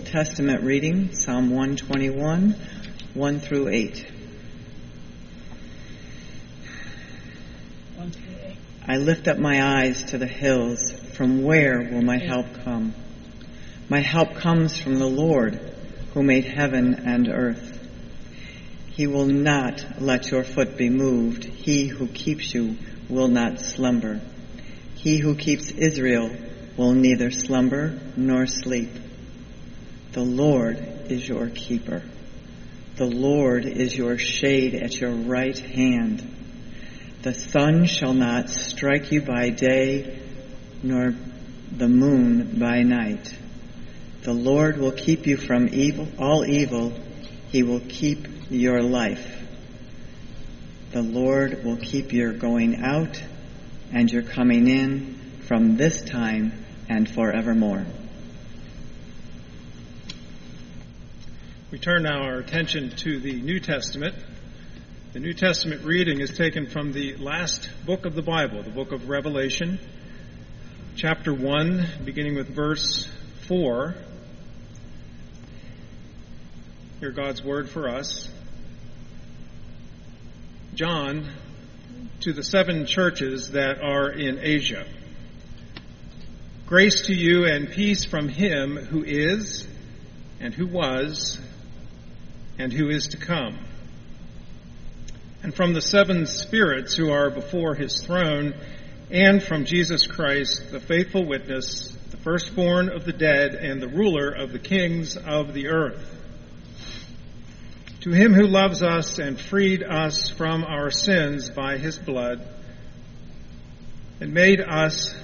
Old Testament reading, Psalm 121, 1 through 8. I lift up my eyes to the hills. From where will my help come? My help comes from the Lord who made heaven and earth. He will not let your foot be moved. He who keeps you will not slumber. He who keeps Israel will neither slumber nor sleep. The Lord is your keeper. The Lord is your shade at your right hand. The sun shall not strike you by day, nor the moon by night. The Lord will keep you from evil, all evil. He will keep your life. The Lord will keep your going out and your coming in from this time and forevermore. We turn now our attention to the New Testament. The New Testament reading is taken from the last book of the Bible, the book of Revelation, chapter 1, beginning with verse 4. Hear God's word for us. John, to the seven churches that are in Asia. Grace to you and peace from him who is, and who was, and who is to come. And from the seven spirits who are before his throne, and from Jesus Christ, the faithful witness, the firstborn of the dead, and the ruler of the kings of the earth. To him who loves us and freed us from our sins by his blood, and made us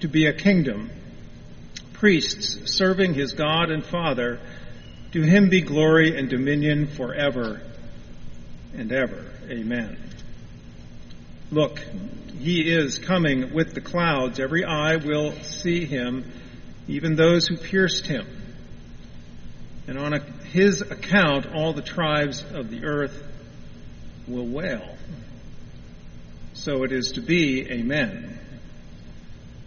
to be a kingdom, priests serving his God and Father, to him be glory and dominion forever and ever. Amen. Look, he is coming with the clouds. Every eye will see him, even those who pierced him. And on his account, all the tribes of the earth will wail. So it is to be. Amen.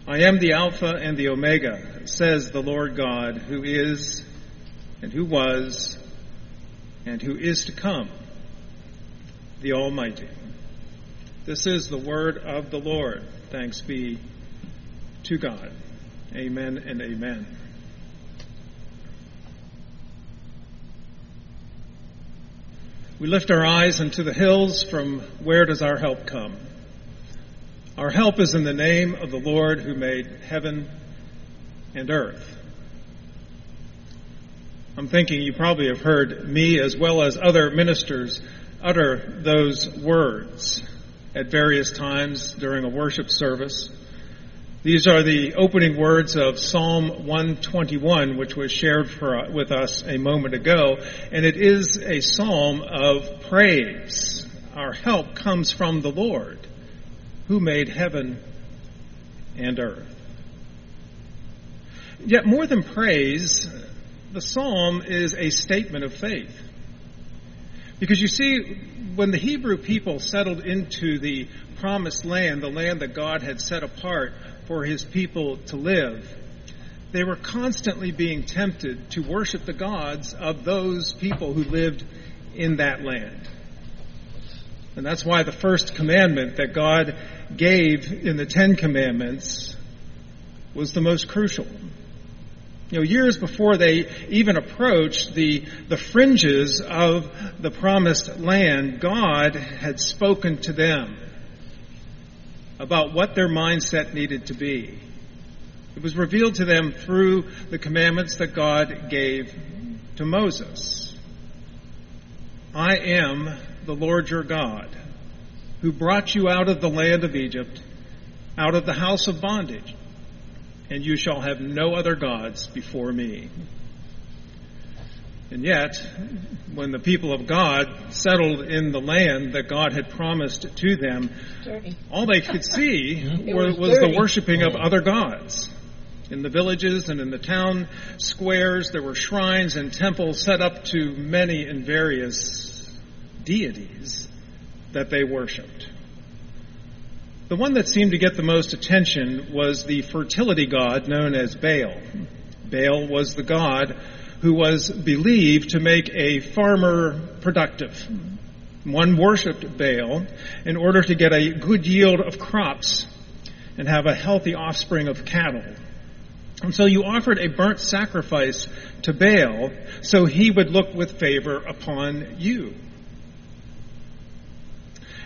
I am the Alpha and the Omega, says the Lord God, who is, and who was, and who is to come, the Almighty. This is the word of the Lord. Thanks be to God. Amen and amen. We lift our eyes into the hills. From where does our help come? Our help is in the name of the Lord who made heaven and earth. I'm thinking you probably have heard me as well as other ministers utter those words at various times during a worship service. These are the opening words of Psalm 121, which was shared for, with us a moment ago, and it is a psalm of praise. Our help comes from the Lord, who made heaven and earth. Yet more than praise, the psalm is a statement of faith. Because you see, when the Hebrew people settled into the promised land, the land that God had set apart for his people to live, they were constantly being tempted to worship the gods of those people who lived in that land. And that's why the first commandment that God gave in the Ten Commandments was the most crucial. You know, years before they even approached the, the fringes of the promised land, God had spoken to them about what their mindset needed to be. It was revealed to them through the commandments that God gave to Moses. I am the Lord your God, who brought you out of the land of Egypt, out of the house of bondage, and you shall have no other gods before me. And yet, when the people of God settled in the land that God had promised to them, dirty. all they could see was, was the worshiping of other gods. In the villages and in the town squares, there were shrines and temples set up to many and various deities that they worshiped. The one that seemed to get the most attention was the fertility god known as Baal. Baal was the god who was believed to make a farmer productive. One worshipped Baal in order to get a good yield of crops and have a healthy offspring of cattle. And so you offered a burnt sacrifice to Baal so he would look with favor upon you.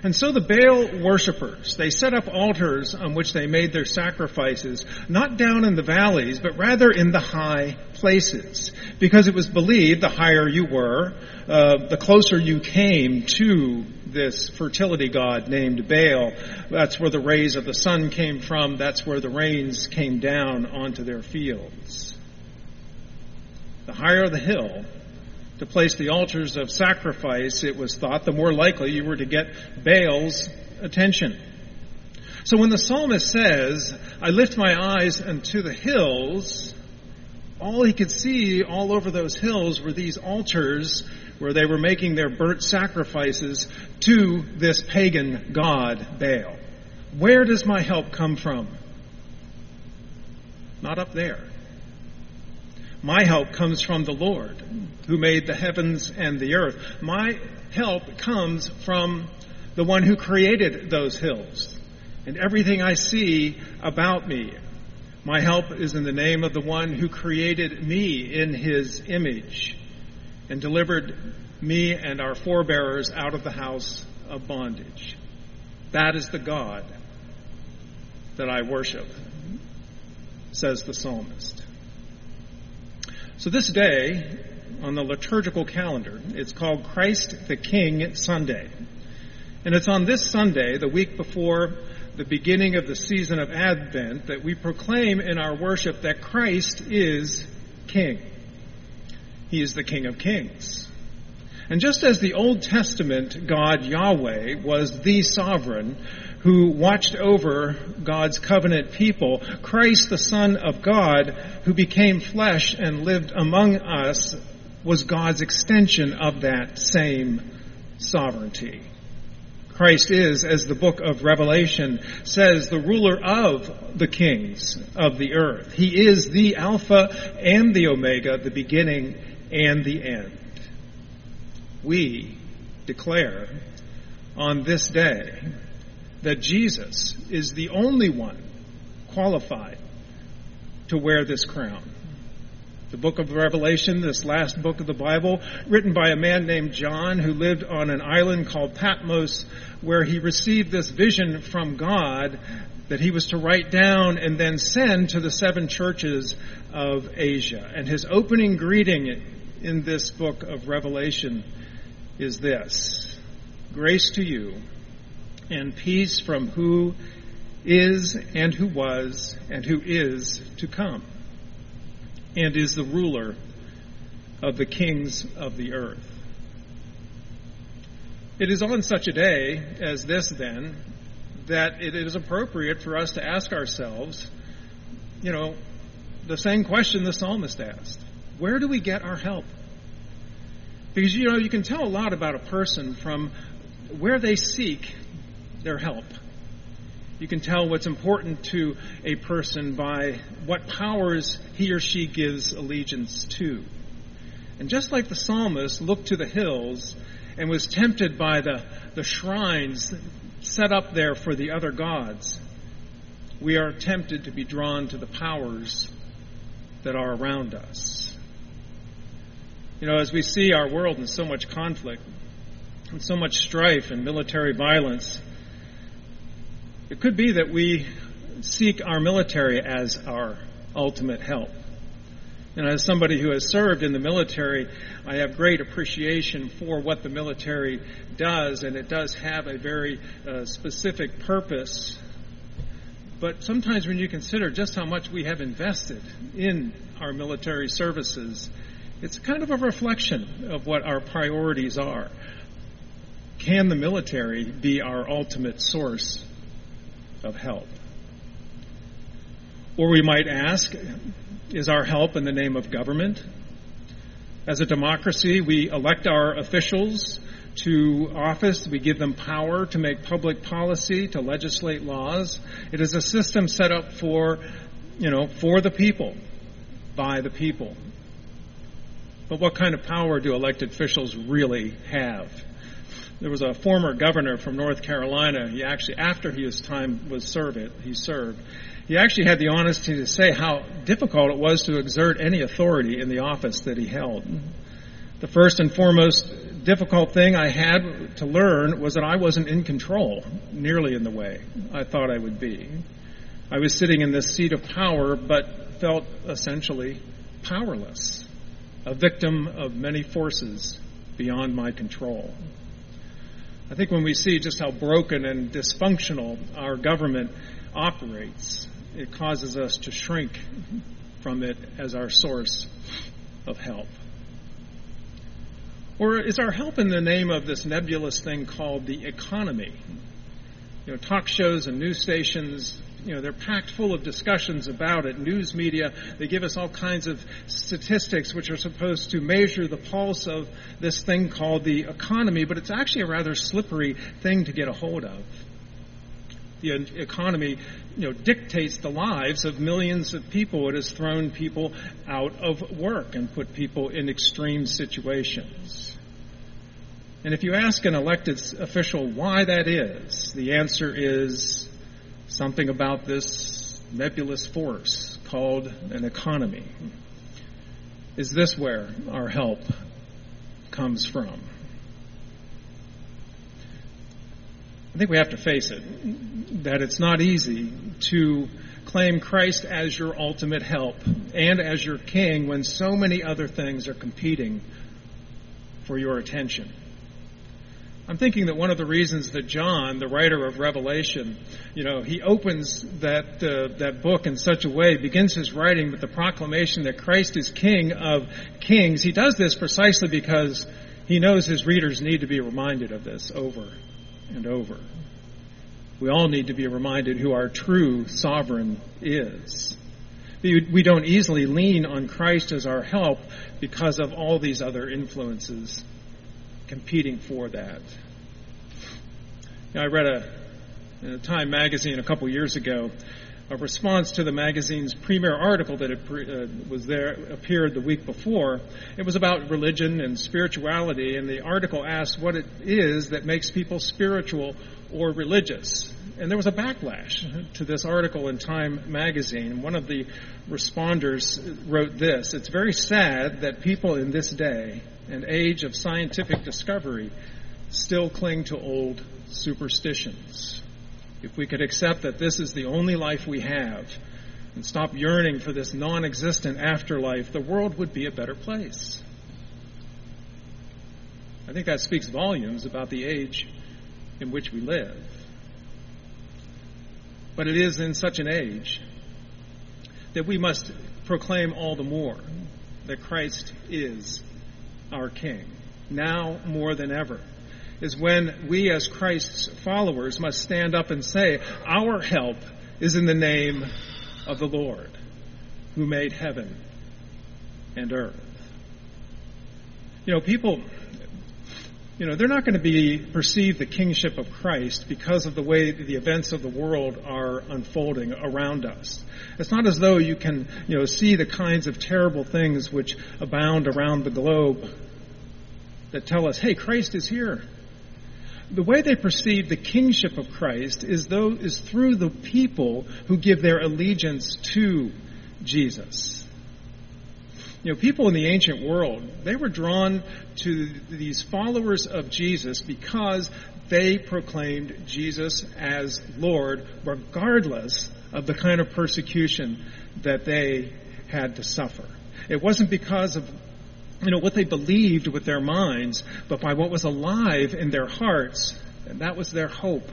And so the Baal worshippers, they set up altars on which they made their sacrifices, not down in the valleys, but rather in the high places. Because it was believed the higher you were, uh, the closer you came to this fertility god named Baal. That's where the rays of the sun came from. That's where the rains came down onto their fields. The higher the hill, to place the altars of sacrifice, it was thought, the more likely you were to get Baal's attention. So when the psalmist says, I lift my eyes unto the hills, all he could see all over those hills were these altars where they were making their burnt sacrifices to this pagan god, Baal. Where does my help come from? Not up there. My help comes from the Lord who made the heavens and the earth. My help comes from the one who created those hills and everything I see about me. My help is in the name of the one who created me in his image and delivered me and our forebearers out of the house of bondage. That is the God that I worship, says the psalmist. So this day, on the liturgical calendar, it's called Christ the King Sunday. And it's on this Sunday, the week before the beginning of the season of Advent, that we proclaim in our worship that Christ is King. He is the King of Kings. And just as the Old Testament God Yahweh was the sovereign who watched over God's covenant people, Christ the Son of God who became flesh and lived among us was God's extension of that same sovereignty. Christ is, as the book of Revelation says, the ruler of the kings of the earth. He is the Alpha and the Omega, the beginning and the end. We declare on this day that Jesus is the only one qualified to wear this crown. The book of Revelation, this last book of the Bible, written by a man named John who lived on an island called Patmos, where he received this vision from God that he was to write down and then send to the seven churches of Asia. And his opening greeting in this book of Revelation is this Grace to you and peace from who is and who was and who is to come and is the ruler of the kings of the earth. It is on such a day as this, then, that it is appropriate for us to ask ourselves, you know, the same question the psalmist asked Where do we get our help? Because, you know, you can tell a lot about a person from where they seek their help. You can tell what's important to a person by what powers he or she gives allegiance to. And just like the psalmist looked to the hills and was tempted by the, the shrines set up there for the other gods, we are tempted to be drawn to the powers that are around us. You know, as we see our world in so much conflict and so much strife and military violence, it could be that we seek our military as our ultimate help. And as somebody who has served in the military, I have great appreciation for what the military does, and it does have a very uh, specific purpose. But sometimes when you consider just how much we have invested in our military services, it's kind of a reflection of what our priorities are. Can the military be our ultimate source of help. Or we might ask, is our help in the name of government? As a democracy, we elect our officials to office. We give them power to make public policy, to legislate laws. It is a system set up for, you know, for the people, by the people. But what kind of power do elected officials really have? There was a former governor from North Carolina. He actually, after his time was served, he served. He actually had the honesty to say how difficult it was to exert any authority in the office that he held. The first and foremost difficult thing I had to learn was that I wasn't in control nearly in the way I thought I would be. I was sitting in this seat of power, but felt essentially powerless, a victim of many forces beyond my control. I think when we see just how broken and dysfunctional our government operates, it causes us to shrink from it as our source of help. Or is our help in the name of this nebulous thing called the economy? You know, talk shows and news stations you know, they're packed full of discussions about it. News media, they give us all kinds of statistics which are supposed to measure the pulse of this thing called the economy, but it's actually a rather slippery thing to get a hold of. The economy, you know, dictates the lives of millions of people. It has thrown people out of work and put people in extreme situations. And if you ask an elected official why that is, the answer is something about this nebulous force called an economy. Is this where our help comes from? I think we have to face it that it's not easy to claim Christ as your ultimate help and as your king when so many other things are competing for your attention. I'm thinking that one of the reasons that John, the writer of Revelation, you know, he opens that uh, that book in such a way, begins his writing with the proclamation that Christ is King of Kings. He does this precisely because he knows his readers need to be reminded of this over and over. We all need to be reminded who our true sovereign is. We don't easily lean on Christ as our help because of all these other influences competing for that. You know, I read a, in a Time magazine a couple years ago a response to the magazine's premier article that pre, uh, was there appeared the week before. It was about religion and spirituality, and the article asked what it is that makes people spiritual or religious. And there was a backlash to this article in Time magazine. One of the responders wrote this It's very sad that people in this day and age of scientific discovery still cling to old superstitions. If we could accept that this is the only life we have and stop yearning for this non existent afterlife, the world would be a better place. I think that speaks volumes about the age in which we live. But it is in such an age that we must proclaim all the more that Christ is our King, now more than ever, is when we as Christ's followers must stand up and say, Our help is in the name of the Lord who made heaven and earth. You know, people, you know, they're not going to be perceive the kingship of Christ because of the way the events of the world are unfolding around us. It's not as though you can, you know, see the kinds of terrible things which abound around the globe that tell us, hey, Christ is here. The way they perceive the kingship of Christ is, though, is through the people who give their allegiance to Jesus. You know, people in the ancient world, they were drawn to these followers of Jesus because they proclaimed Jesus as Lord, regardless of the kind of persecution that they had to suffer. It wasn't because of you know what they believed with their minds, but by what was alive in their hearts, and that was their hope,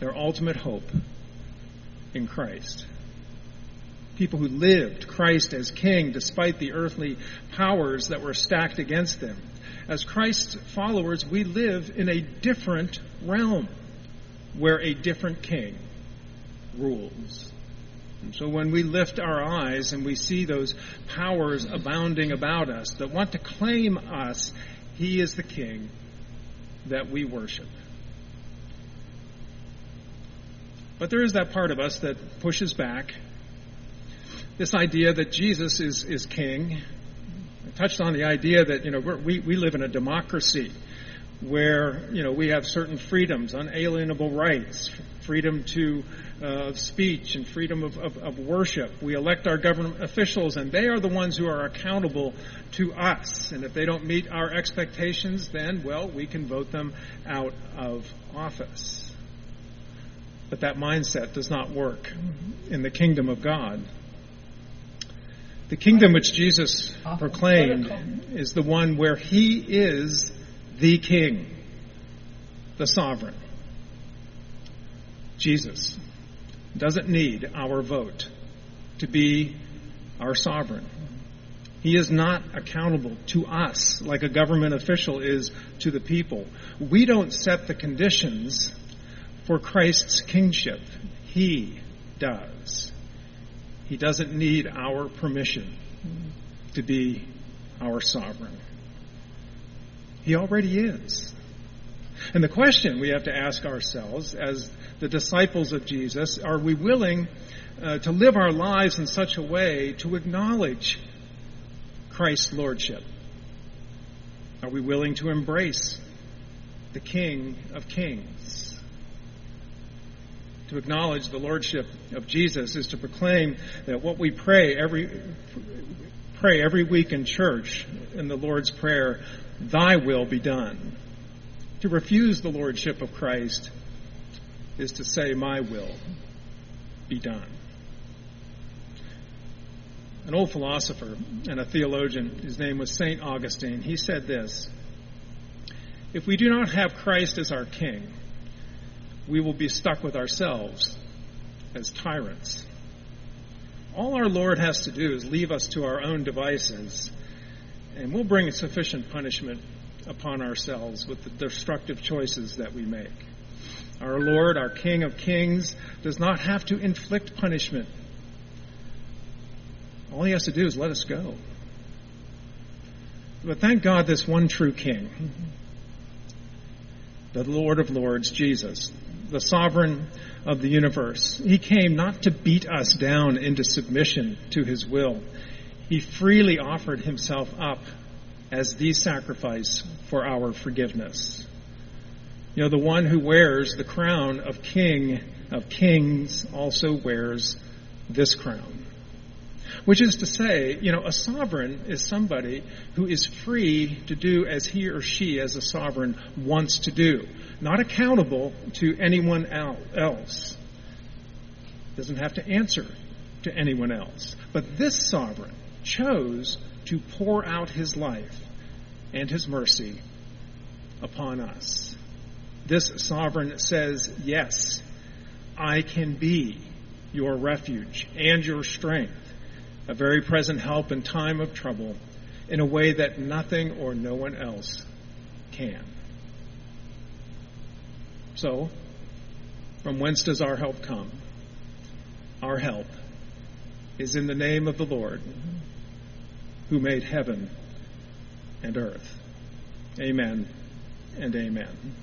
their ultimate hope in Christ. People who lived Christ as king despite the earthly powers that were stacked against them. As Christ's followers, we live in a different realm where a different king rules. And so when we lift our eyes and we see those powers abounding about us that want to claim us, He is the King that we worship. But there is that part of us that pushes back. This idea that Jesus is, is king, touched on the idea that, you know, we we, live in a democracy where, you know, we have certain freedoms, unalienable rights, freedom to uh, speech and freedom of, of, of worship. We elect our government officials, and they are the ones who are accountable to us. And if they don't meet our expectations, then, well, we can vote them out of office. But that mindset does not work in the kingdom of God. The kingdom which Jesus proclaimed is the one where he is the king, the sovereign. Jesus doesn't need our vote to be our sovereign. He is not accountable to us like a government official is to the people. We don't set the conditions for Christ's kingship. He does. He doesn't need our permission to be our sovereign. He already is. And the question we have to ask ourselves as the disciples of Jesus are we willing uh, to live our lives in such a way to acknowledge Christ's Lordship? Are we willing to embrace the King of Kings? To acknowledge the Lordship of Jesus is to proclaim that what we pray every, pray every week in church in the Lord's Prayer, Thy will be done. To refuse the Lordship of Christ is to say, My will be done. An old philosopher and a theologian, his name was St. Augustine, he said this If we do not have Christ as our king, we will be stuck with ourselves as tyrants. All our Lord has to do is leave us to our own devices, and we'll bring sufficient punishment upon ourselves with the destructive choices that we make. Our Lord, our King of Kings, does not have to inflict punishment. All he has to do is let us go. But thank God, this one true King, the Lord of Lords, Jesus, the sovereign of the universe, he came not to beat us down into submission to his will. He freely offered himself up as the sacrifice for our forgiveness. You know, the one who wears the crown of King of Kings also wears this crown. Which is to say, you know, a sovereign is somebody who is free to do as he or she, as a sovereign, wants to do. Not accountable to anyone else. Doesn't have to answer to anyone else. But this sovereign chose to pour out his life and his mercy upon us. This sovereign says, Yes, I can be your refuge and your strength, a very present help in time of trouble, in a way that nothing or no one else can. So, from whence does our help come? Our help is in the name of the Lord who made heaven and earth. Amen and amen.